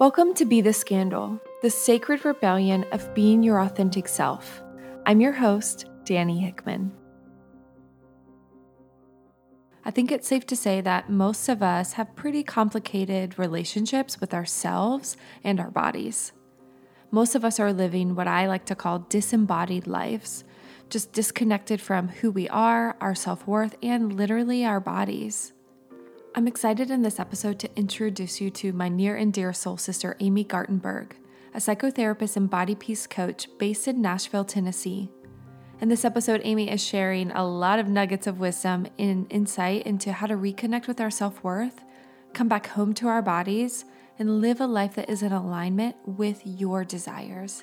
Welcome to Be the Scandal, the sacred rebellion of being your authentic self. I'm your host, Dani Hickman. I think it's safe to say that most of us have pretty complicated relationships with ourselves and our bodies. Most of us are living what I like to call disembodied lives, just disconnected from who we are, our self worth, and literally our bodies. I'm excited in this episode to introduce you to my near and dear soul sister, Amy Gartenberg, a psychotherapist and body peace coach based in Nashville, Tennessee. In this episode, Amy is sharing a lot of nuggets of wisdom and insight into how to reconnect with our self worth, come back home to our bodies, and live a life that is in alignment with your desires.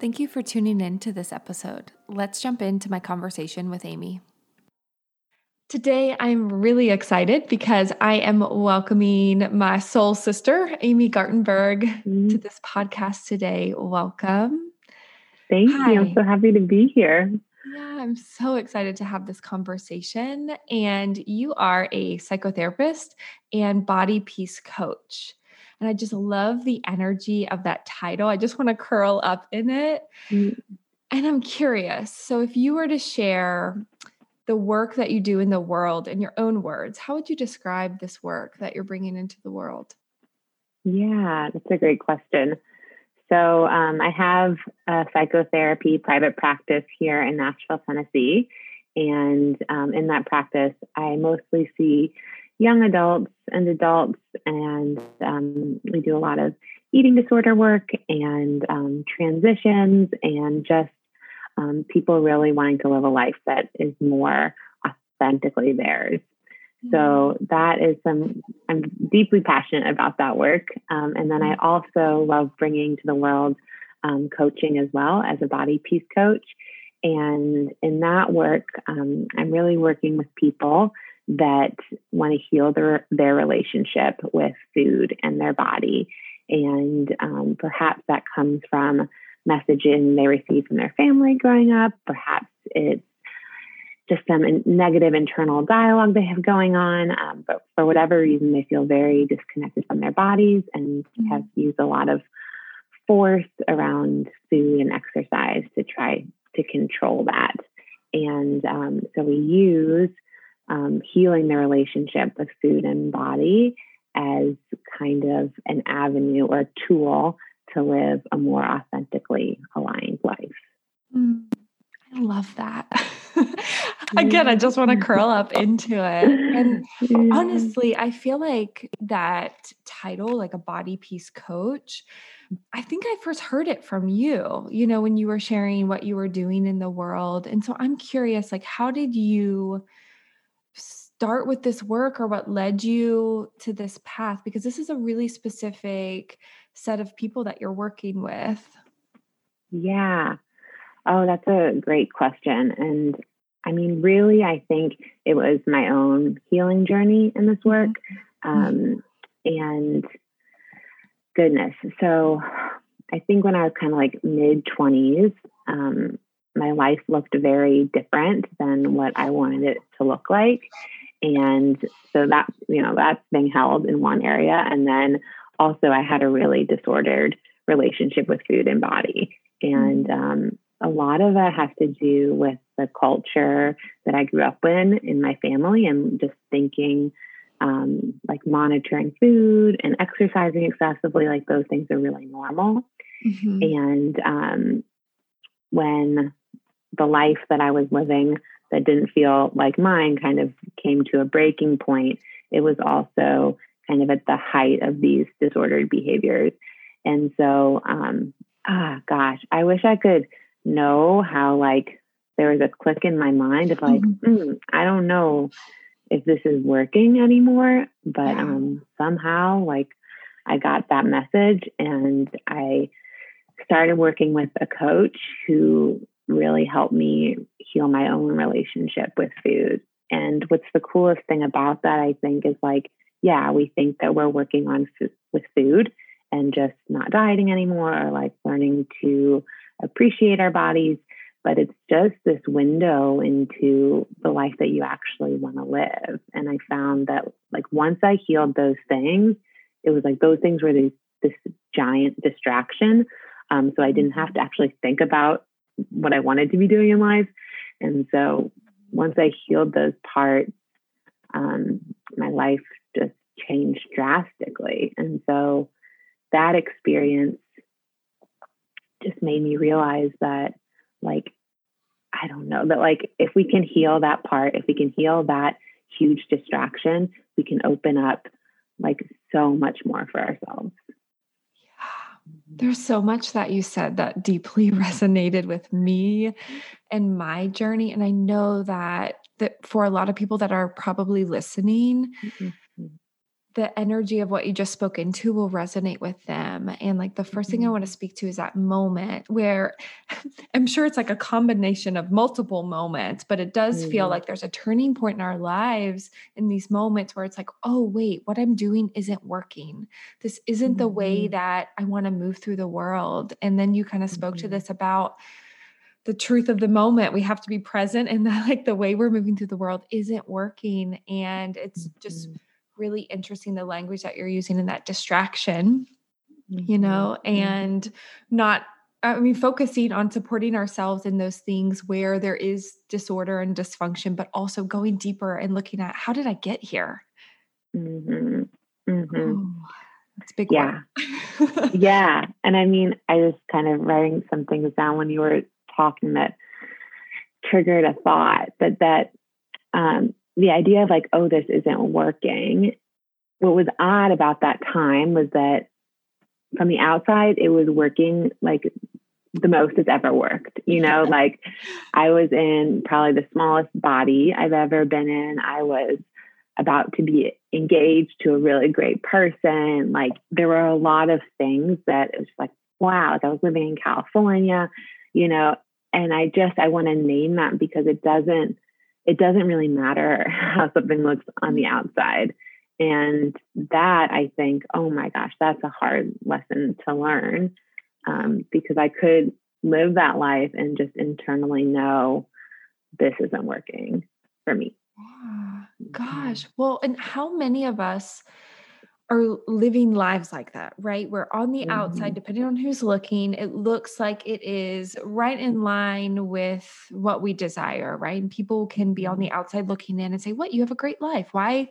Thank you for tuning in to this episode. Let's jump into my conversation with Amy. Today, I'm really excited because I am welcoming my soul sister, Amy Gartenberg, mm-hmm. to this podcast today. Welcome. Thank Hi. you. I'm so happy to be here. Yeah, I'm so excited to have this conversation. And you are a psychotherapist and body peace coach. And I just love the energy of that title. I just want to curl up in it. Mm. And I'm curious. So, if you were to share the work that you do in the world in your own words, how would you describe this work that you're bringing into the world? Yeah, that's a great question. So, um, I have a psychotherapy private practice here in Nashville, Tennessee. And um, in that practice, I mostly see young adults and adults, and um, we do a lot of eating disorder work and um, transitions and just um, people really wanting to live a life that is more authentically theirs. So mm-hmm. that is some, I'm deeply passionate about that work. Um, and then I also love bringing to the world um, coaching as well as a body peace coach. And in that work, um, I'm really working with people that want to heal their, their relationship with food and their body. And um, perhaps that comes from messaging they received from their family growing up. Perhaps it's just some negative internal dialogue they have going on. Um, but for whatever reason, they feel very disconnected from their bodies and mm-hmm. have used a lot of force around food and exercise to try to control that. And um, so we use um, healing the relationship with food and body as kind of an avenue or a tool to live a more authentically aligned life. Mm, I love that. Again, I just want to curl up into it. And honestly, I feel like that title, like a body peace coach, I think I first heard it from you, you know, when you were sharing what you were doing in the world. And so I'm curious, like, how did you start with this work or what led you to this path? Because this is a really specific set of people that you're working with? Yeah. Oh, that's a great question. And I mean, really, I think it was my own healing journey in this work. Mm-hmm. Um, and goodness. So I think when I was kind of like mid 20s, um, my life looked very different than what I wanted it to look like. And so that, you know, that's being held in one area. And then also I had a really disordered relationship with food and body. And mm. um, a lot of that has to do with the culture that I grew up in in my family and just thinking um, like monitoring food and exercising excessively, like those things are really normal. Mm-hmm. And um, when the life that I was living that didn't feel like mine kind of came to a breaking point, it was also kind of at the height of these disordered behaviors. And so, um, ah, gosh, I wish I could know how, like, there was a click in my mind of like, mm, I don't know if this is working anymore, but um, somehow, like, I got that message and I started working with a coach who really helped me heal my own relationship with food. And what's the coolest thing about that, I think, is like yeah, we think that we're working on with food and just not dieting anymore or like learning to appreciate our bodies. But it's just this window into the life that you actually want to live. And I found that like once I healed those things, it was like those things were these this giant distraction. Um, so I didn't have to actually think about what I wanted to be doing in life. And so once I healed those parts, um, my life changed drastically. And so that experience just made me realize that, like, I don't know, that like if we can heal that part, if we can heal that huge distraction, we can open up like so much more for ourselves. Yeah. There's so much that you said that deeply resonated with me and my journey. And I know that that for a lot of people that are probably listening, mm-hmm the energy of what you just spoke into will resonate with them. And like the 1st mm-hmm. thing I want to mm-hmm. speak to is that moment where I'm sure it's like a combination of multiple moments, but it does mm-hmm. feel like there's a turning point in our lives in these moments where it's like, oh, wait, what I'm doing isn't working. This isn't mm-hmm. the way mm-hmm. that I want to move through the world. And then you kind of spoke to mm-hmm. this about the truth of the moment we have to be present and that like the way we're moving through the world isn't working and it's just really interesting the language that you're using in that distraction, mm-hmm. you know, mm-hmm. and not I mean, focusing on supporting ourselves in those things where there is disorder and dysfunction, but also going deeper and looking at how did I get here? Mm-hmm. Mm-hmm. Oh, that's big. Yeah. yeah. And I mean, I was kind of writing some things down when you were talking that triggered a thought, but that um, the idea of like, oh, this isn't working. What was odd about that time was that from the outside, it was working like the most it's ever worked. You know, like I was in probably the smallest body I've ever been in. I was about to be engaged to a really great person. Like there were a lot of things that it was like, wow, like I was living in California, you know, and I just I want to name that because it doesn't it doesn't really matter how something looks on the outside. And that I think, oh my gosh, that's a hard lesson to learn um, because I could live that life and just internally know this isn't working for me. Gosh. Well, and how many of us are living lives like that, right? Where on the mm-hmm. outside, depending on who's looking, it looks like it is right in line with what we desire, right? And people can be on the mm-hmm. outside looking in and say, What, you have a great life. Why,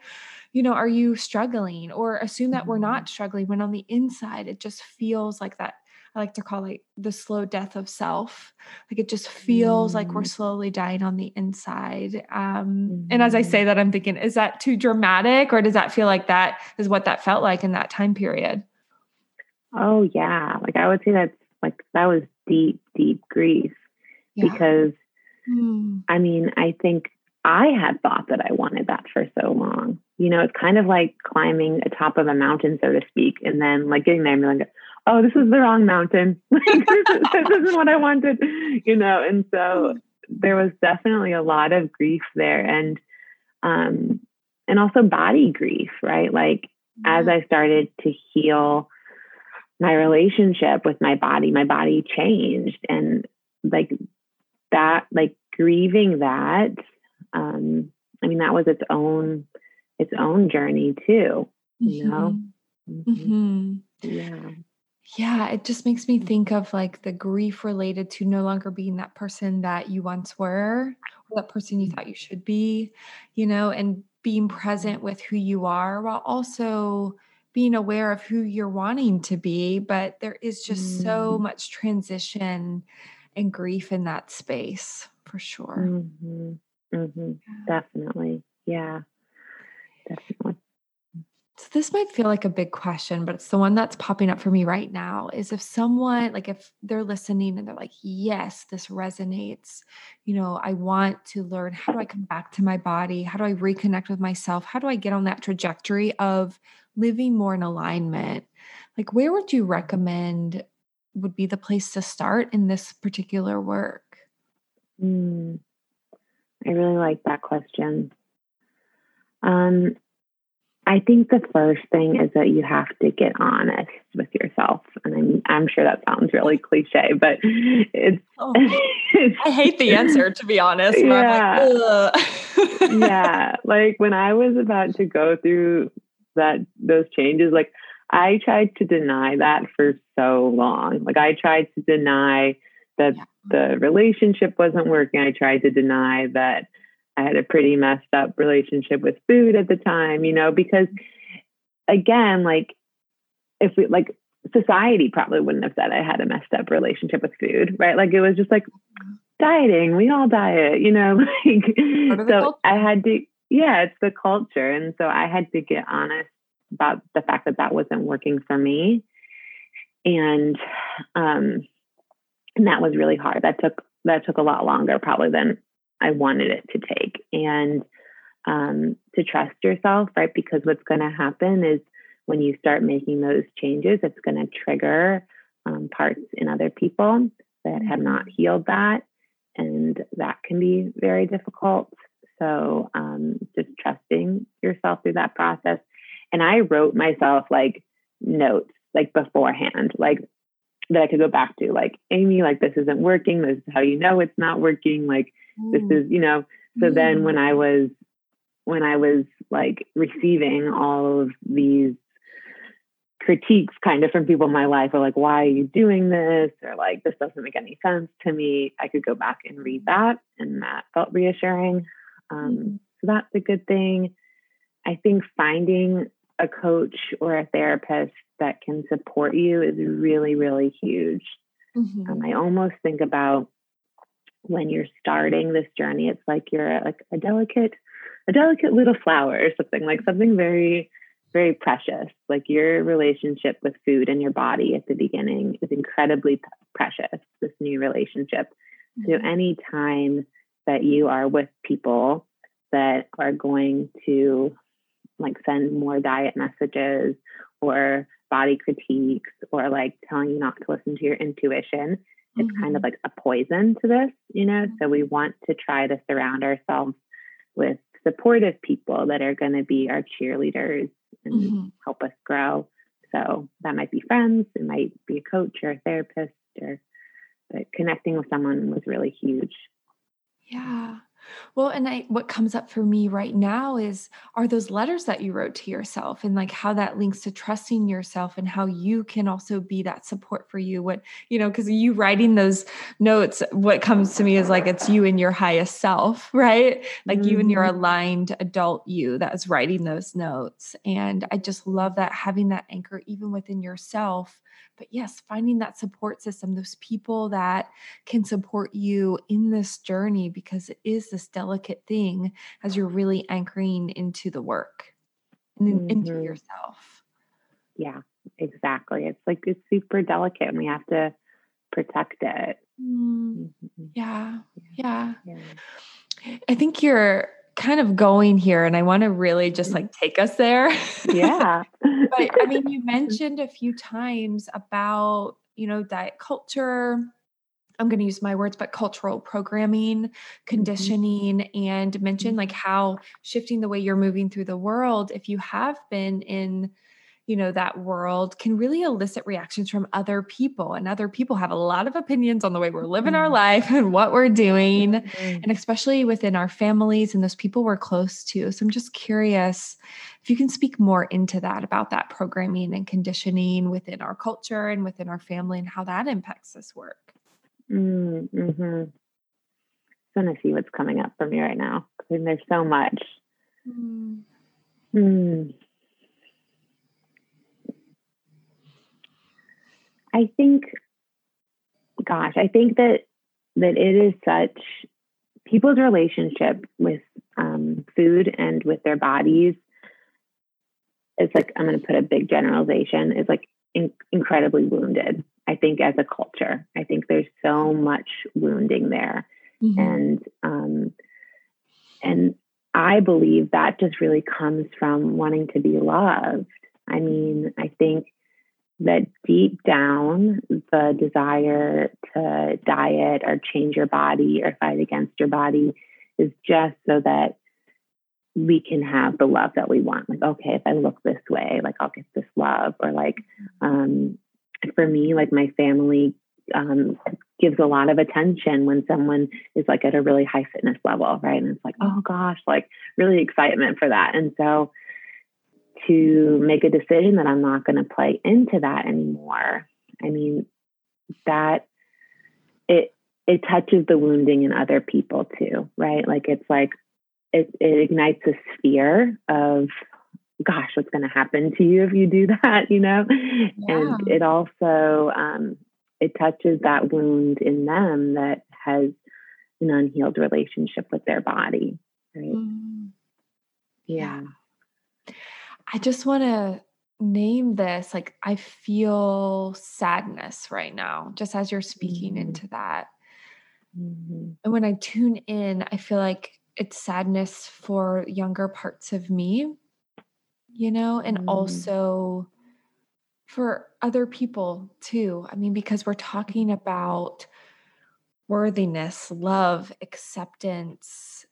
you know, are you struggling? Or assume that we're mm-hmm. not struggling when on the inside, it just feels like that I like to call it the slow death of self. Like it just feels mm. like we're mm. slowly dying on the inside. Um, mm. And as I say mm-hmm. that, I'm thinking, is that too dramatic, or does that feel like that is what that felt like in that time period? Oh yeah, like I would say that's like that was deep, deep grief yeah. because mm. I mean, I think I had thought that I wanted that for so long. You know, it's kind of like climbing atop of a mountain, so to speak, and then like getting there and being like, oh, this is the wrong mountain. this, is, this isn't what I wanted, you know. And so there was definitely a lot of grief there, and um, and also body grief, right? Like as I started to heal my relationship with my body, my body changed, and like that, like grieving that. Um, I mean, that was its own its own journey too. You know. Mm-hmm. Mm-hmm. Yeah. Yeah, it just makes me think of like the grief related to no longer being that person that you once were, or that person you thought you should be, you know, and being present with who you are while also being aware of who you're wanting to be. But there is just mm. so much transition and grief in that space for sure. Mm-hmm. Mm-hmm. Yeah. Definitely. Yeah, definitely. So this might feel like a big question, but it's the one that's popping up for me right now is if someone like if they're listening and they're like, "Yes, this resonates. You know, I want to learn how do I come back to my body? How do I reconnect with myself? How do I get on that trajectory of living more in alignment?" Like where would you recommend would be the place to start in this particular work? Mm, I really like that question. Um, I think the first thing is that you have to get honest with yourself. And I'm, I'm sure that sounds really cliche, but it's, oh, it's I hate the answer to be honest. Yeah. Like, yeah. Like when I was about to go through that, those changes, like I tried to deny that for so long. Like I tried to deny that yeah. the relationship wasn't working. I tried to deny that I had a pretty messed up relationship with food at the time, you know, because again, like if we like society probably wouldn't have said I had a messed up relationship with food, right? Like it was just like dieting, we all diet, you know, like so I had to yeah, it's the culture. And so I had to get honest about the fact that that wasn't working for me. And um and that was really hard. That took that took a lot longer probably than I wanted it to take. And um, to trust yourself, right? Because what's going to happen is when you start making those changes, it's going to trigger um, parts in other people that have not mm-hmm. healed that. And that can be very difficult. So um, just trusting yourself through that process. And I wrote myself like notes like beforehand, like that I could go back to, like, Amy, like this isn't working. This is how you know it's not working. Like. This is, you know. So mm. then when I was when I was like receiving all of these critiques kind of from people in my life or like why are you doing this or like this doesn't make any sense to me i could go back and read that and that felt reassuring um, mm-hmm. so that's a good thing i think finding a coach or a therapist that can support you is really really huge mm-hmm. um, i almost think about when you're starting this journey it's like you're like a delicate a delicate little flower or something like something very very precious. Like your relationship with food and your body at the beginning is incredibly p- precious, this new relationship. Mm-hmm. So, any time that you are with people that are going to like send more diet messages or body critiques or like telling you not to listen to your intuition, it's mm-hmm. kind of like a poison to this, you know? So, we want to try to surround ourselves with supportive people that are going to be our cheerleaders and mm-hmm. help us grow. So that might be friends, it might be a coach or a therapist, or but connecting with someone was really huge. Yeah. Well, and I, what comes up for me right now is are those letters that you wrote to yourself and like how that links to trusting yourself and how you can also be that support for you. What, you know, because you writing those notes, what comes to me is like it's you and your highest self, right? Like mm-hmm. you and your mm-hmm. aligned adult you that is writing those notes. And I just love that having that anchor even within yourself but yes, finding that support system, those people that can support you in this journey because it is this delicate thing as you're really anchoring into the work and mm-hmm. into yourself. Yeah, exactly. It's like it's super delicate and we have to protect it. Mm. Mm-hmm. Yeah, yeah. Yeah. I think you're kind of going here and I want to really just like take us there. Yeah. but I mean, you mentioned a few times about, you know, diet culture. I'm going to use my words, but cultural programming, mm-hmm. conditioning, mm-hmm. and mention like how shifting the way you're moving through the world, if you have been in you know that world can really elicit reactions from other people and other people have a lot of opinions on the way we're living our mm-hmm. life and what we're doing mm-hmm. and especially within our families and those people we're close to so i'm just curious if you can speak more into that about that programming and conditioning within our culture and within our family and how that impacts this work mm-hmm. i'm gonna see what's coming up for me right now I mean, there's so much mm. Mm. I think, gosh, I think that that it is such people's relationship with um, food and with their bodies. It's like I'm going to put a big generalization. Is like in- incredibly wounded. I think as a culture, I think there's so much wounding there, mm-hmm. and um, and I believe that just really comes from wanting to be loved. I mean, I think that deep down, the desire to diet or change your body or fight against your body is just so that we can have the love that we want. Like, okay, if I look this way, like I'll get this love. Or like, um, for me, like my family um, gives a lot of attention when someone is like at a really high fitness level, right? And it's like, oh gosh, like really excitement for that. And so to make a decision that I'm not going to play into that anymore. I mean, that it it touches the wounding in other people too, right? Like it's like it, it ignites a fear of gosh, what's going to happen to you if you do that, you know? Yeah. And it also um, it touches that wound in them that has an unhealed relationship with their body, right? Mm. Yeah. I just want to name this like I feel sadness right now, just as you're speaking mm-hmm. into that. Mm-hmm. And when I tune in, I feel like it's sadness for younger parts of me, you know, and mm-hmm. also for other people too. I mean, because we're talking about worthiness, love, acceptance,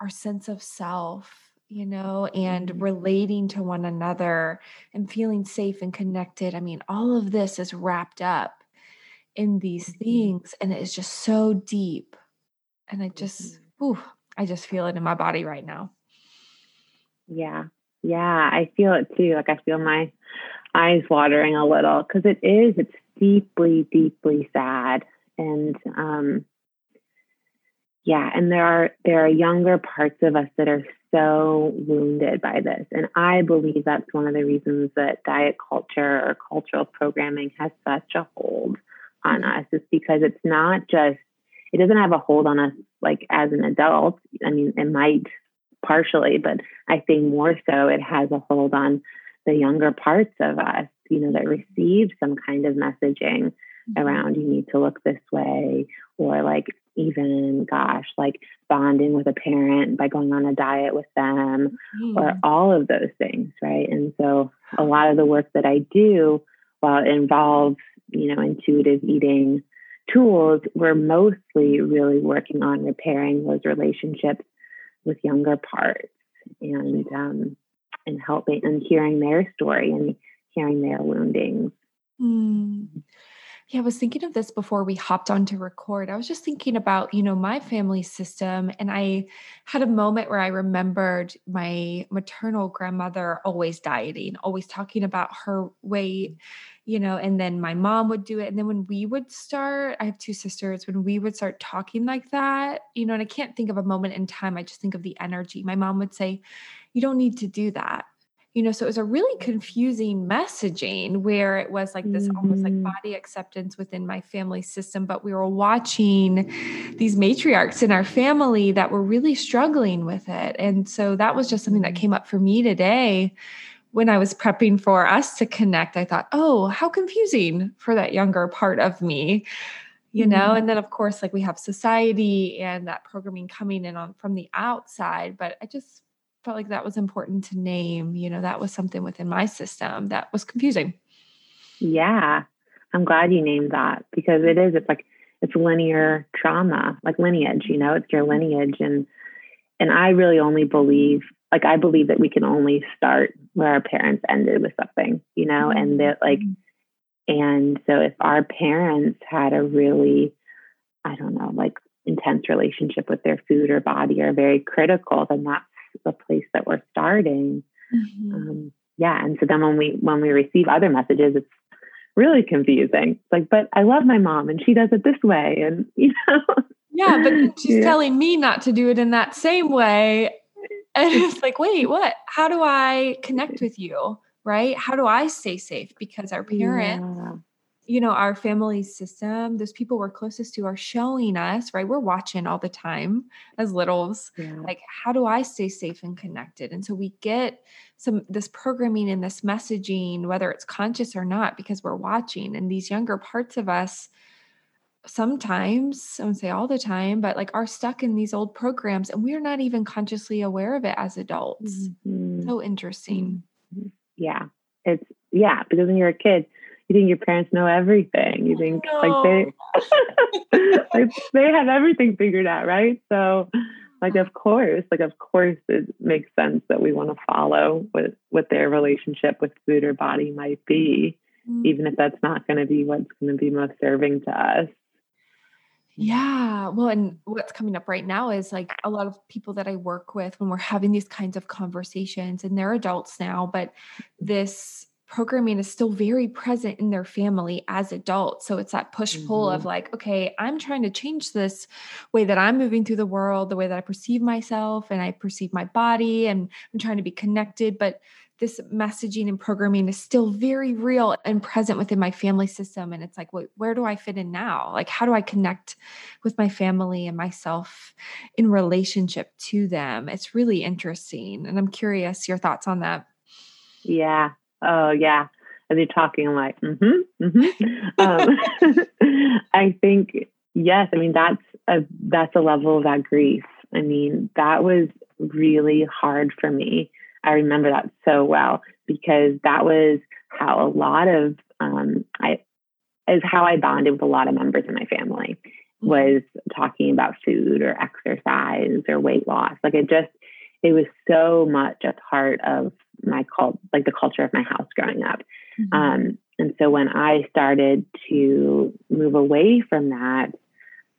our sense of self, you know, and mm-hmm. relating to one another and feeling safe and connected. I mean, all of this is wrapped up in these mm-hmm. things and it is just so deep. And I just, mm-hmm. ooh, I just feel it in my body right now. Yeah. Yeah. I feel it too. Like I feel my eyes watering a little because it is, it's deeply, deeply sad. And, um, yeah, and there are there are younger parts of us that are so wounded by this. And I believe that's one of the reasons that diet culture or cultural programming has such a hold on mm-hmm. us is because it's not just it doesn't have a hold on us like as an adult. I mean, it might partially, but I think more so it has a hold on the younger parts of us, you know, that receive some kind of messaging mm-hmm. around you need to look this way or like even gosh like bonding with a parent by going on a diet with them mm. or all of those things right and so a lot of the work that i do while it involves you know intuitive eating tools we're mostly really working on repairing those relationships with younger parts and um, and helping and hearing their story and hearing their woundings mm. Yeah, I was thinking of this before we hopped on to record. I was just thinking about, you know, my family system. And I had a moment where I remembered my maternal grandmother always dieting, always talking about her weight, you know, and then my mom would do it. And then when we would start, I have two sisters, when we would start talking like that, you know, and I can't think of a moment in time, I just think of the energy. My mom would say, You don't need to do that you know so it was a really confusing messaging where it was like this mm-hmm. almost like mm-hmm. body acceptance within my family system but we were watching these matriarchs in our family that were really struggling with it and so that was just something that came up for me today when i was prepping for us to connect i thought oh how confusing for that younger part of me you know mm-hmm. and then of course like we have society and that programming coming in on from the outside but i just felt like that was important to name. You know, that was something within my system that was confusing. Yeah. I'm glad you named that because it is, it's like, it's linear trauma, like lineage, you know, it's your lineage. And, and I really only believe, like, I believe that we can only start where our parents ended with something, you know, mm-hmm. and that, like, and so if our parents had a really, I don't know, like intense relationship with their food or body or very critical, then that's the place that we're starting. Mm-hmm. Um, yeah, and so then when we when we receive other messages, it's really confusing. It's like, but I love my mom and she does it this way, and you know. Yeah, but she's yeah. telling me not to do it in that same way. And it's like, wait, what? How do I connect with you? Right? How do I stay safe? Because our parents yeah you know, our family system, those people we're closest to are showing us, right? We're watching all the time as littles. Yeah. Like, how do I stay safe and connected? And so we get some this programming and this messaging, whether it's conscious or not, because we're watching. And these younger parts of us sometimes, I wouldn't say all the time, but like are stuck in these old programs and we're not even consciously aware of it as adults. Mm-hmm. So interesting. Mm-hmm. Yeah. It's yeah, because when you're a kid, you think your parents know everything. You think no. like they like they have everything figured out, right? So like of course, like of course it makes sense that we want to follow what what their relationship with food or body might be, mm-hmm. even if that's not going to be what's going to be most serving to us. Yeah. Well, and what's coming up right now is like a lot of people that I work with when we're having these kinds of conversations, and they're adults now, but this programming is still very present in their family as adults. So it's that push pull mm-hmm. of like, okay, I'm trying to change this way that I'm moving through the world, the way that I perceive myself and I perceive my body, and I'm trying to be connected. But this messaging and programming is still very real and present within my family system. And it's like, wait, where do I fit in now? Like, how do I connect with my family and myself in relationship to them? It's really interesting. And I'm curious your thoughts on that. Yeah. Oh, yeah. As you're talking, I'm like, mm-hmm, mm-hmm. um, I think, yes, I mean, that's a, that's a level of that grief. I mean, that was really hard for me I remember that so well because that was how a lot of um, I is how I bonded with a lot of members in my family mm-hmm. was talking about food or exercise or weight loss. Like it just it was so much a part of my cult like the culture of my house growing up. Mm-hmm. Um, and so when I started to move away from that,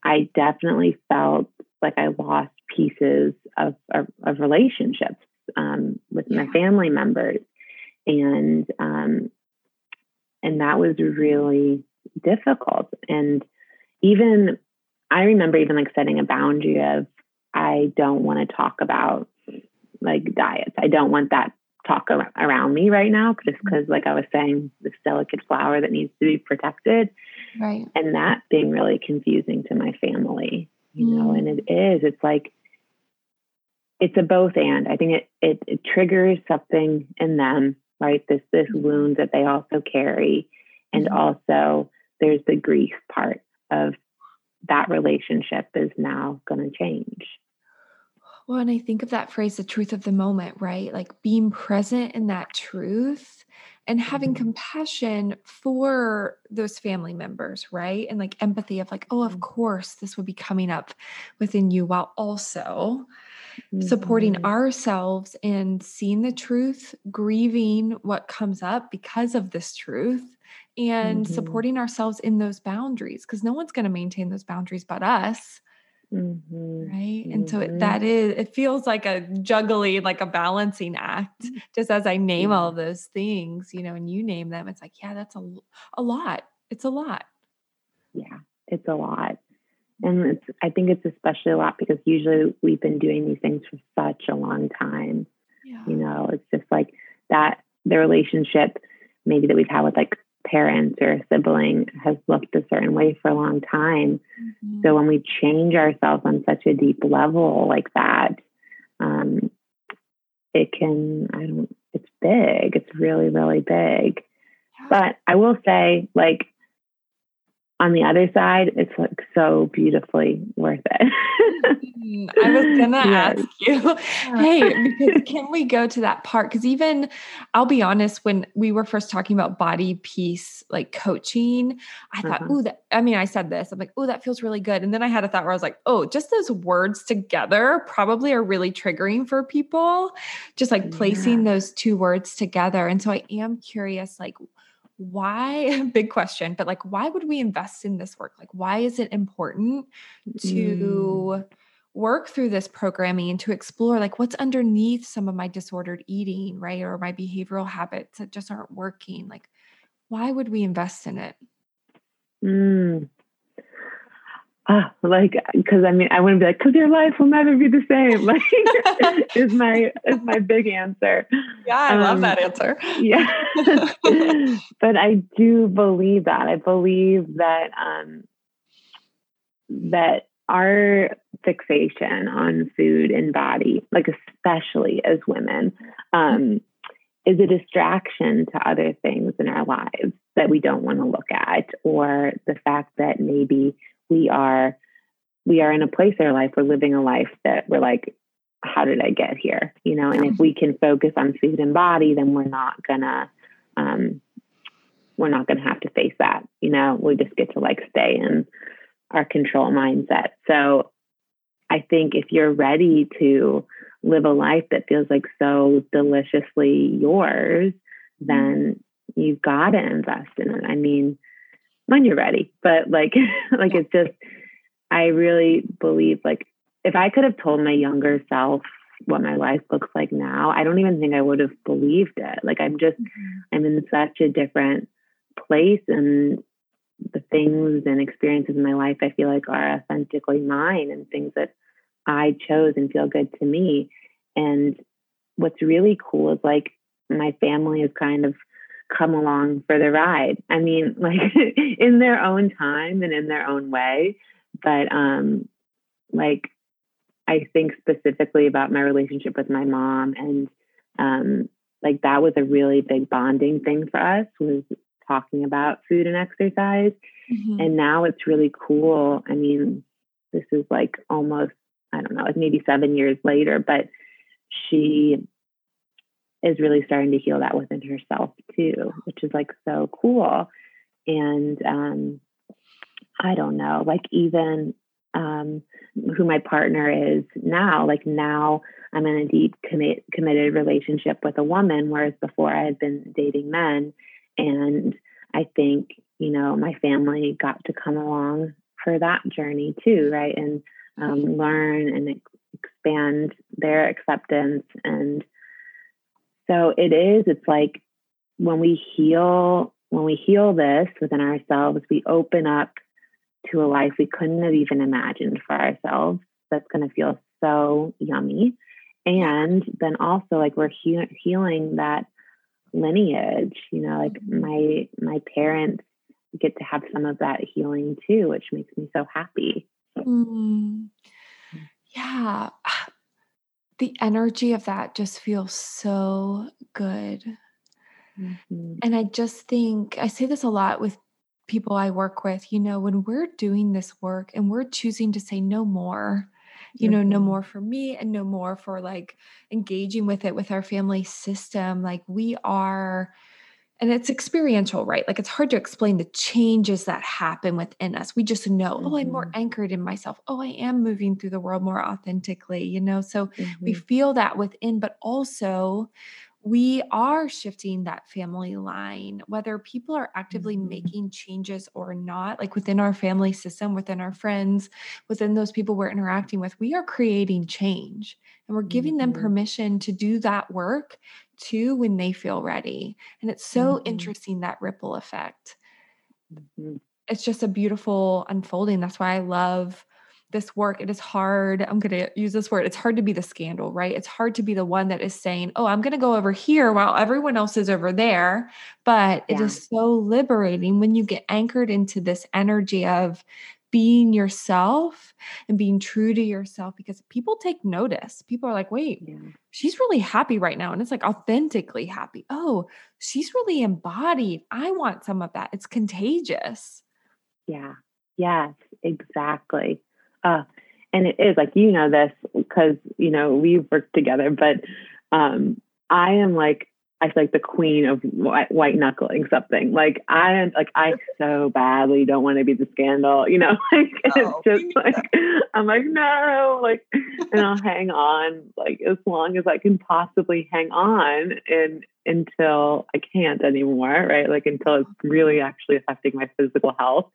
I definitely felt like I lost pieces of, of, of relationships um, with yeah. my family members, and um, and that was really difficult. And even I remember even like setting a boundary of I don't want to talk about like diets. I don't want that talk around me right now just because mm-hmm. like i was saying this delicate flower that needs to be protected right and that being really confusing to my family you mm. know and it is it's like it's a both and. I think it, it, it triggers something in them, right? This this mm-hmm. wound that they also carry, and mm-hmm. also there's the grief part of that relationship is now going to change. Well, and I think of that phrase, the truth of the moment, right? Like being present in that truth and having mm-hmm. compassion for those family members, right? And like empathy of like, oh, of mm-hmm. course, this would be coming up within you while also mm-hmm. supporting ourselves and seeing the truth, grieving what comes up because of this truth, and mm-hmm. supporting ourselves in those boundaries because no one's going to maintain those boundaries but us. Mm-hmm. Right. And so it, mm-hmm. that is, it feels like a juggling, like a balancing act, mm. just as I name all those things, you know, and you name them. It's like, yeah, that's a, a lot. It's a lot. Yeah, it's a lot. And it's, I think it's especially a lot because usually we've been doing these things for such a long time. Yeah. You know, it's just like that, the relationship maybe that we've had with like parents or a sibling has looked a certain way for a long time. Mm-hmm. So when we change ourselves on such a deep level like that, um, it can, I don't, it's big. It's really, really big. But I will say, like, on the other side, it's like so beautifully worth it. I was gonna yes. ask you, hey, because can we go to that part? Because even I'll be honest, when we were first talking about body peace, like coaching, I thought, uh-huh. oh, that I mean, I said this, I'm like, oh, that feels really good. And then I had a thought where I was like, oh, just those words together probably are really triggering for people, just like placing yeah. those two words together. And so I am curious, like, why big question but like why would we invest in this work? Like why is it important to mm. work through this programming and to explore like what's underneath some of my disordered eating right or my behavioral habits that just aren't working? Like why would we invest in it? Mm ah, like because I mean I wouldn't be like because your life will never be the same. Like is my is my big answer. Yeah, I um, love that answer. yeah, but I do believe that. I believe that um, that our fixation on food and body, like especially as women, um, is a distraction to other things in our lives that we don't want to look at, or the fact that maybe we are we are in a place in our life we're living a life that we're like how did i get here? You know and if we can focus on food and body then we're not gonna um we're not gonna have to face that you know? We just get to like stay in our control mindset. So i think if you're ready to live a life that feels like so deliciously yours then you've got to invest in it. I mean when you're ready. But like, like it's just, I really believe like if I could have told my younger self what my life looks like now, I don't even think I would have believed it. Like I'm just mm-hmm. I'm in such a different place and the things and experiences in my life I feel like are authentically mine and things that I chose and feel good to me. And what's really cool is like my family is kind of come along for the ride. I mean, like in their own time and in their own way. But um like I think specifically about my relationship with my mom and um like that was a really big bonding thing for us was talking about food and exercise. Mm-hmm. And now it's really cool. I mean, this is like almost, I don't know, like maybe seven years later, but she is really starting to heal that within herself too, which is like so cool. And um, I don't know, like even um, who my partner is now, like now I'm in a deep commit, committed relationship with a woman, whereas before I had been dating men. And I think, you know, my family got to come along for that journey too, right? And um, learn and ex- expand their acceptance. And so it is, it's like when we heal, when we heal this within ourselves, we open up to a life we couldn't have even imagined for ourselves. That's going to feel so yummy. And then also, like, we're he- healing that lineage you know like my my parents get to have some of that healing too which makes me so happy mm. yeah the energy of that just feels so good mm-hmm. and i just think i say this a lot with people i work with you know when we're doing this work and we're choosing to say no more you know, no mm-hmm. more for me and no more for like engaging with it with our family system. Like we are, and it's experiential, right? Like it's hard to explain the changes that happen within us. We just know, mm-hmm. oh, I'm more mm-hmm. anchored in myself. Oh, I am moving through the world more authentically, you know? So mm-hmm. we feel that within, but also we are shifting that family line, whether people are actively mm-hmm. making changes or not, like within our family system, within our friends, within those people we're interacting with, we are creating change and we're giving mm-hmm. them permission to do that work too when they feel ready. And it's so mm-hmm. interesting that ripple effect. Mm-hmm. It's just a beautiful unfolding. That's why I love this work, it is hard. I'm going to use this word. It's hard to be the scandal, right? It's hard to be the one that is saying, oh, I'm going to go over here while everyone else is over there. But yeah. it is so liberating when you get anchored into this energy of being yourself and being true to yourself because people take notice. People are like, wait, yeah. she's really happy right now. And it's like authentically happy. Oh, she's really embodied. I want some of that. It's contagious. Yeah. Yes, exactly. Uh, and it is like you know this because you know we've worked together, but um, I am like I feel like the queen of white, white knuckling something. Like I am like I so badly don't want to be the scandal, you know. Like oh, it's just like I'm like no, like and I'll hang on like as long as I can possibly hang on and until I can't anymore, right? Like until it's really mm-hmm. actually affecting my physical health.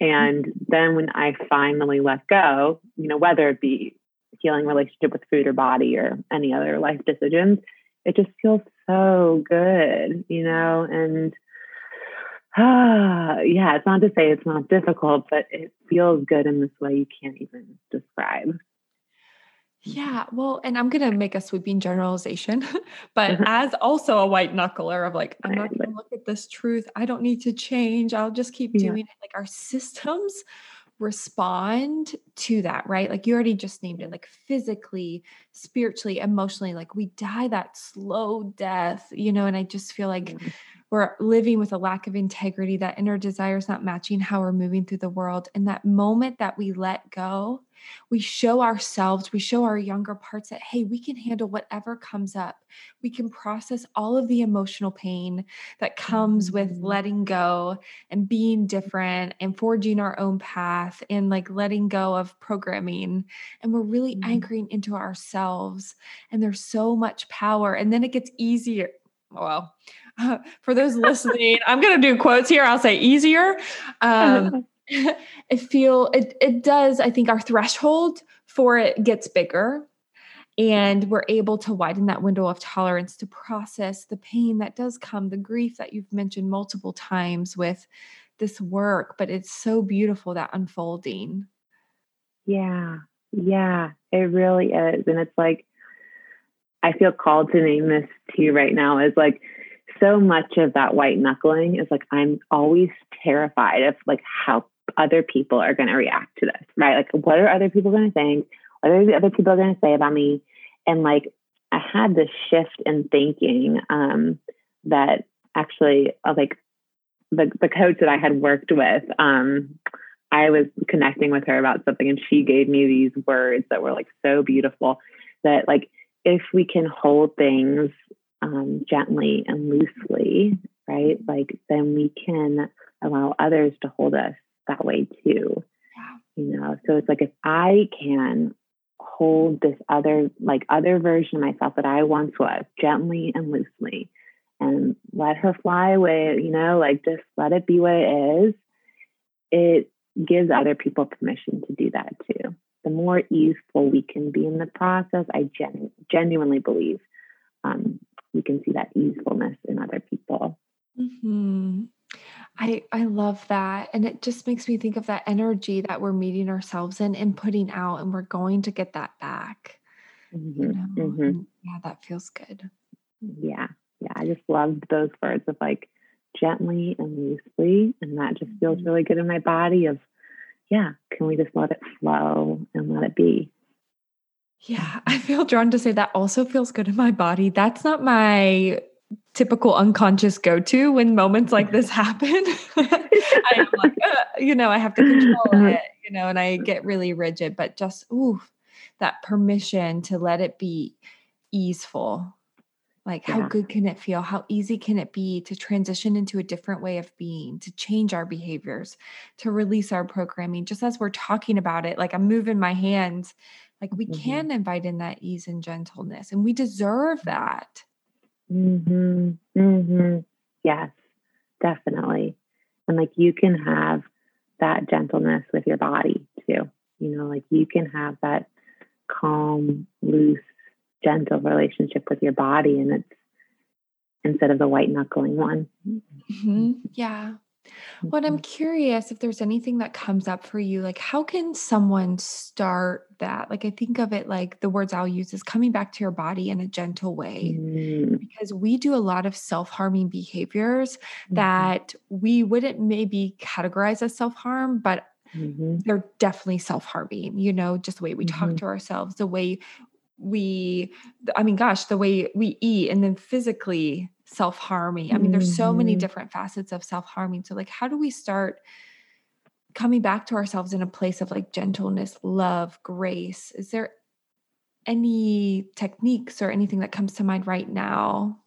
And mm-hmm. then when I finally let go, you know, whether it be healing relationship with food or body or any other life decisions, it just feels so good, you know, and ah, yeah, it's not to say it's not difficult, but it feels good in this way you can't even describe. Yeah, well, and I'm going to make a sweeping generalization, but mm-hmm. as also a white knuckler of like, I'm not going to look at this truth. I don't need to change. I'll just keep doing yeah. it. Like our systems respond to that, right? Like you already just named it, like physically, spiritually, emotionally, like we die that slow death, you know, and I just feel like mm-hmm we're living with a lack of integrity, that inner desire is not matching how we're moving through the world. And that moment that we let go, we show ourselves, we show our younger parts that, hey, we can handle whatever comes up. We can process all of the emotional pain that comes with mm-hmm. letting go and being different and forging our own path and like letting go of programming. And we're really mm-hmm. anchoring into ourselves. And there's so much power. And then it gets easier. Well, for those listening, I'm going to do quotes here. I'll say easier. Um, I feel it it does, I think our threshold for it gets bigger and we're able to widen that window of tolerance to process the pain that does come, the grief that you've mentioned multiple times with this work, but it's so beautiful that unfolding. Yeah. Yeah, it really is. And it's like, I feel called to name this to you right now is like so much of that white knuckling is like I'm always terrified of like how other people are going to react to this, right? Like, what are other people going to think? What are the other people going to say about me? And like, I had this shift in thinking um, that actually, uh, like, the the coach that I had worked with, um, I was connecting with her about something, and she gave me these words that were like so beautiful. That like, if we can hold things um, gently and loosely, right? Like, then we can allow others to hold us that way too. You know, so it's like if I can hold this other, like other version of myself that I once was gently and loosely and let her fly away, you know, like just let it be what it is, it gives other people permission to do that too. The more easeful we can be in the process, I gen- genuinely believe um, we can see that easefulness in other people. Mm-hmm. I I love that. And it just makes me think of that energy that we're meeting ourselves in and putting out and we're going to get that back. Mm-hmm. You know? mm-hmm. Yeah, that feels good. Yeah. Yeah. I just loved those words of like gently and loosely. And that just feels mm-hmm. really good in my body of, yeah, can we just let it flow and let it be? Yeah, I feel drawn to say that also feels good in my body. That's not my typical unconscious go to when moments like this happen. I'm like, uh, you know, I have to control uh-huh. it, you know, and I get really rigid, but just, ooh, that permission to let it be easeful. Like, yeah. how good can it feel? How easy can it be to transition into a different way of being, to change our behaviors, to release our programming? Just as we're talking about it, like I'm moving my hands, like we mm-hmm. can invite in that ease and gentleness, and we deserve that. Mm-hmm. Mm-hmm. Yes, definitely. And like you can have that gentleness with your body too. You know, like you can have that calm, loose, gentle relationship with your body, and it's instead of the white knuckling one. Mm-hmm. Yeah. Well, I'm mm-hmm. curious if there's anything that comes up for you. Like, how can someone start that? Like, I think of it like the words I'll use is coming back to your body in a gentle way. Mm. Because we do a lot of self harming behaviors mm-hmm. that we wouldn't maybe categorize as self harm, but mm-hmm. they're definitely self harming, you know, just the way we talk mm-hmm. to ourselves, the way we, I mean, gosh, the way we eat and then physically self harming. I mean, there's so many mm-hmm. different facets of self harming. So, like, how do we start coming back to ourselves in a place of like gentleness, love, grace? Is there any techniques or anything that comes to mind right now?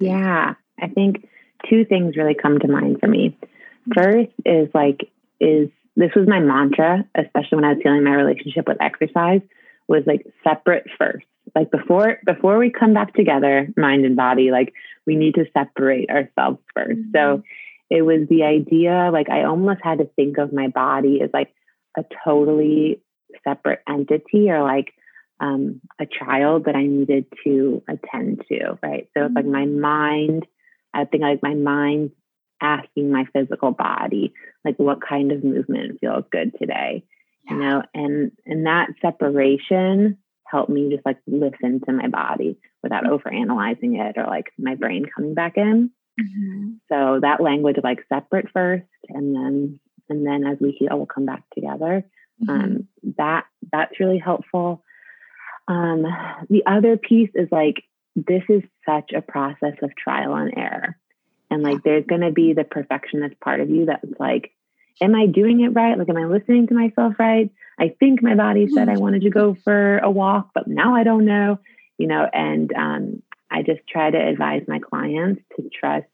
Yeah, I think two things really come to mind for me. Mm-hmm. First is like, is this was my mantra, especially when I was feeling my relationship with exercise, was like separate first like before before we come back together mind and body like we need to separate ourselves 1st mm-hmm. so it was the idea like i almost had to think of my body as like a totally separate entity or like um, a child that i needed to attend to right so mm-hmm. it's like my mm-hmm. mind i think like my mind asking my physical body like what kind of movement feels good today yeah. you know and and that separation help me just like listen to my body without mm-hmm. over analyzing it or like my brain coming back in. Mm-hmm. So that language of like separate first and then and then as we heal we'll come back together. Mm-hmm. Um, that that's really helpful. Um, the other piece is like this is such a process of trial and error. And like there's gonna be the perfectionist part of you that's like, am I doing it right? Like am I listening to myself right? I think my body said I wanted to go for a walk, but now I don't know, you know, and um, I just try to advise my clients to trust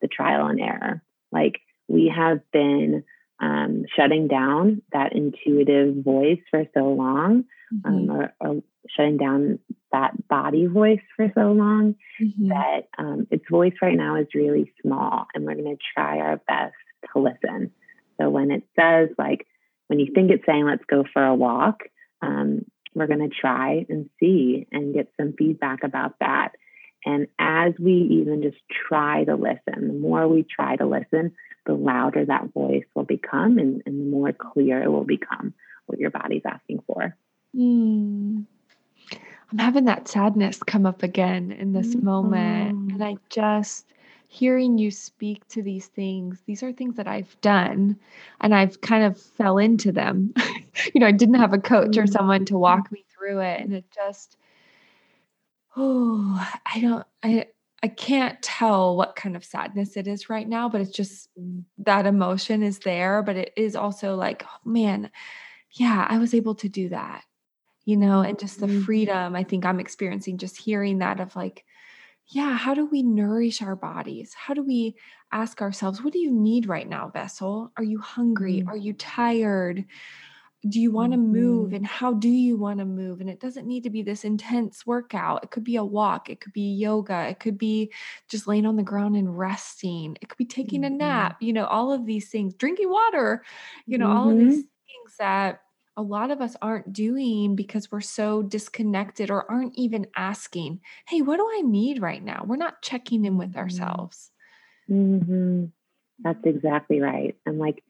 the trial and error. Like we have been um, shutting down that intuitive voice for so long, um, mm-hmm. um, or, or, shutting down that body voice for so long mm-hmm. that um, its voice right now is really small, and we're going to try our best to listen So when it says, like, when you think it's saying, let's go for a walk, um, we're going to try and see and get some feedback about that. And as we even just try to listen, the more we try to listen, the louder that voice will become and, and the more clear it will become what your body's asking for. Mm. I'm having that sadness come up again in this mm-hmm. moment. And I just, hearing you speak to these things, these are things that I've done and I've kind of fell into them. you know, I didn't have a coach or mm-hmm. someone to walk me through it. And it just, oh, I don't, I, I can't tell what kind of sadness it is right now, but it's just that emotion is there. But it is also like, oh, man, yeah, I was able to do that, you know, and just the mm-hmm. freedom I think I'm experiencing just hearing that of like, yeah, how do we nourish our bodies? How do we ask ourselves, what do you need right now, vessel? Are you hungry? Mm-hmm. Are you tired? Do you want to mm-hmm. move? And how do you want to move? And it doesn't need to be this intense workout. It could be a walk, it could be yoga, it could be just laying on the ground and resting, it could be taking a mm-hmm. nap, you know, all of these things, drinking water, you know, all of these mm-hmm. things that a lot of us aren't doing because we're so disconnected or aren't even asking, hey, what do I need right now? We're not checking in with mm-hmm. ourselves. Mm-hmm. That's exactly right. And like,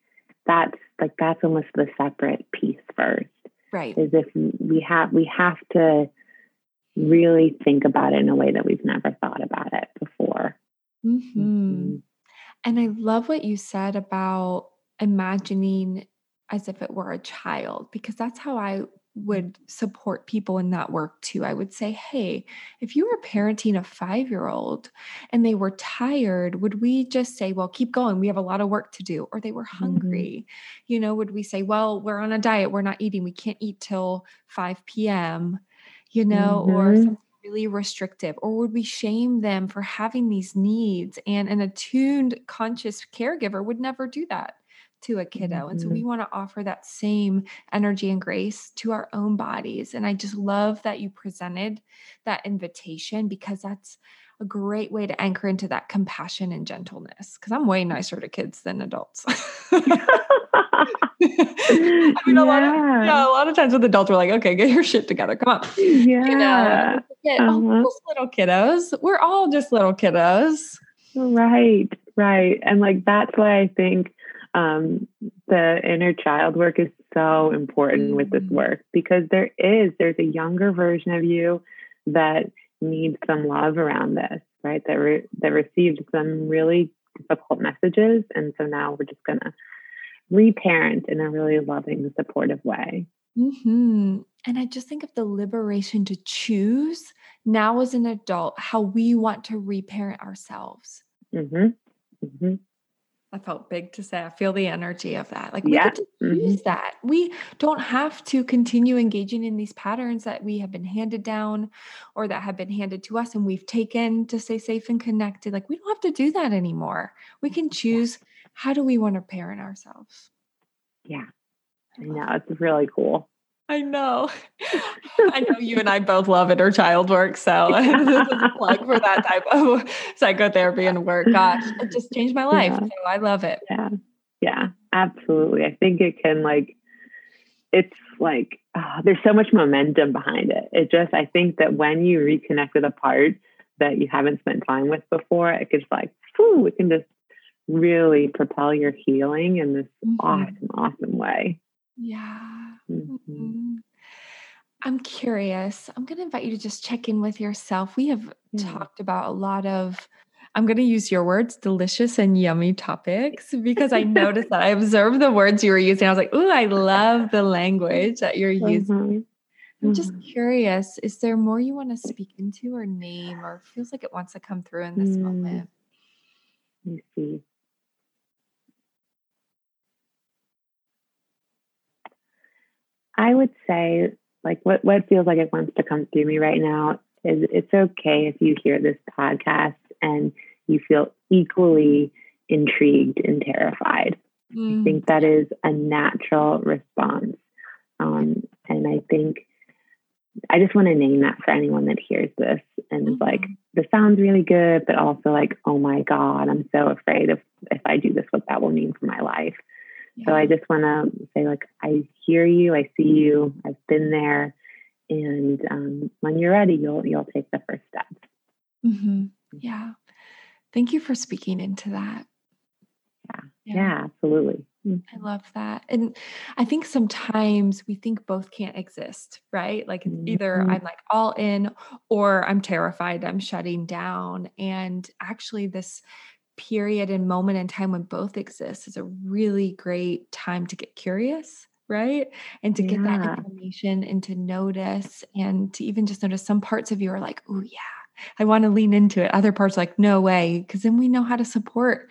that's like, that's almost the separate piece first. Right. Is if we have, we have to really think about it in a way that we've never thought about it before. Mm-hmm. Mm-hmm. And I love what you said about imagining as if it were a child because that's how I would support people in that work too. I would say, hey, if you were parenting a five year old and they were tired, would we just say, well, keep going? We have a lot of work to do. Or they were mm-hmm. hungry. Mm-hmm. You know, would we say, well, we're on a diet, we're not eating, we can't eat till 5 p.m., you know, mm-hmm. or something really restrictive? Or would we shame them for having these needs? And an attuned, conscious caregiver would never do that to a kiddo. Mm-hmm. And so we mm-hmm. want to offer that same energy and grace to our own bodies. And I just love that you presented that invitation because that's a great way to anchor into that compassion and gentleness. Because I'm way nicer to kids than adults. I mean, yeah. a lot of yeah, a lot of times with adults, we're like, okay, get your shit together. Come on. Yeah. You know, get, uh-huh. little kiddos. We're all just little kiddos. Right, right. And like that's why I think um, the inner child work is so important with this mm. work because there is there's a younger version of you that needs some love around this right that re- that received some really difficult messages and so now we're just going to reparent in a really loving supportive way mm-hmm. and i just think of the liberation to choose now as an adult how we want to reparent ourselves mm-hmm. Mm-hmm. I felt big to say. I feel the energy of that. Like we yeah. get to mm-hmm. use that. We don't have to continue engaging in these patterns that we have been handed down or that have been handed to us and we've taken to stay safe and connected. Like we don't have to do that anymore. We can choose how do we want to parent ourselves. Yeah. I know. It's really cool. I know. I know you and I both love inner child work. So this is a plug for that type of psychotherapy and work. Gosh, it just changed my life. Yeah. So I love it. Yeah. Yeah, absolutely. I think it can like, it's like, oh, there's so much momentum behind it. It just, I think that when you reconnect with a part that you haven't spent time with before, it gets like, whew, it can just really propel your healing in this mm-hmm. awesome, awesome way. Yeah. Mm-hmm. mm-hmm. I'm curious. I'm going to invite you to just check in with yourself. We have mm. talked about a lot of, I'm going to use your words, delicious and yummy topics, because I noticed that I observed the words you were using. I was like, oh, I love the language that you're using. Mm-hmm. I'm just mm-hmm. curious, is there more you want to speak into or name, or feels like it wants to come through in this mm. moment? Let me see. I would say, like, what, what feels like it wants to come through me right now is it's okay if you hear this podcast and you feel equally intrigued and terrified. Mm. I think that is a natural response. Um, and I think I just want to name that for anyone that hears this and mm-hmm. is like, this sounds really good, but also like, oh my God, I'm so afraid of if I do this, what that will mean for my life. Yeah. So I just want to say, like, I hear you, I see you, I've been there, and um, when you're ready, you'll you'll take the first step. Mm-hmm. mm-hmm. Yeah. Thank you for speaking into that. Yeah. Yeah, yeah absolutely. I love that. And I think sometimes we think both can't exist, right? Like either mm-hmm. I'm like all in or I'm terrified, I'm shutting down. And actually, this period and moment in time when both exist is a really great time to get curious right? And to yeah. get that information and to notice and to even just notice some parts of you are like, oh, yeah, I want to lean into it. Other parts like, no way. Cause then we know how to support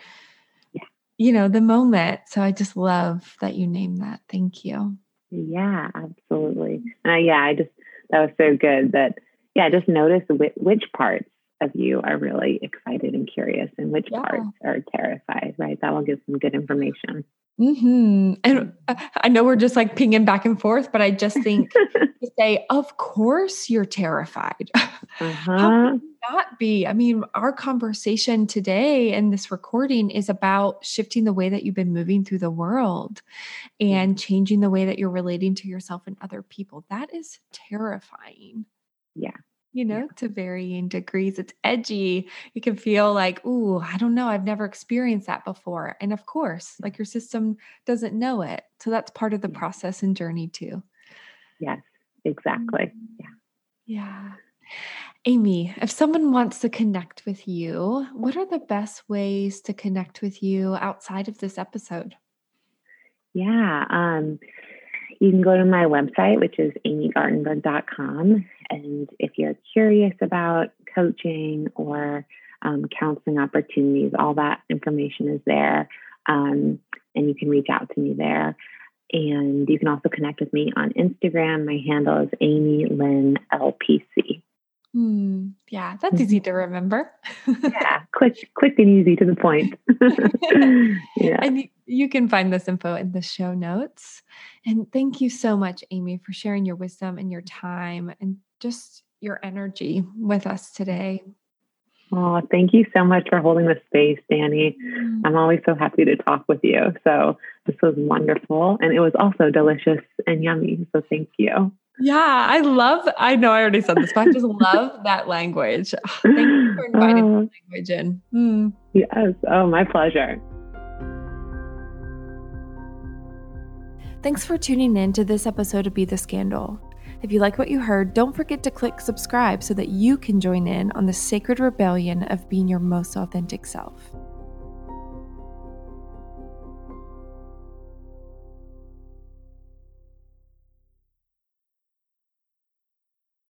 yeah. you know, the moment. So I just love that you name that. Thank you. Yeah, absolutely. And I, yeah, I just, that was so good that, yeah, just notice which, which parts of you are really excited and curious and which yeah. parts are terrified, right? That will give some good information. Mm-hmm. And uh, I know we're just like pinging back and forth, but I just think to say, of course you're terrified. Uh-huh. How can not be? I mean, our conversation today and this recording is about shifting the way that you've been moving through the world and changing the way that you're relating to yourself and other people. That is terrifying. Yeah you know, yeah. to varying degrees. It's edgy. You can feel like, ooh, I don't know. I've never experienced that before. And of course, like your system doesn't know it. So that's part of the process and journey too. Yes, exactly. Mm-hmm. Yeah. Yeah. Amy, if someone wants to connect with you, what are the best ways to connect with you outside of this episode? Yeah. Um, you can go to my website, which is amygartenberg.com. And if you're curious about coaching or um, counseling opportunities, all that information is there. Um, and you can reach out to me there. And you can also connect with me on Instagram. My handle is Amy Lynn LPC. Hmm. Yeah, that's easy to remember. yeah, quick, quick and easy to the point. yeah. And you can find this info in the show notes. And thank you so much, Amy, for sharing your wisdom and your time and just your energy with us today. Oh, thank you so much for holding the space, Dani. Mm. I'm always so happy to talk with you. So, this was wonderful. And it was also delicious and yummy. So, thank you. Yeah, I love, I know I already said this, but I just love that language. Thank you for inviting uh, language in. Mm. Yes. Oh, my pleasure. Thanks for tuning in to this episode of Be the Scandal. If you like what you heard, don't forget to click subscribe so that you can join in on the sacred rebellion of being your most authentic self.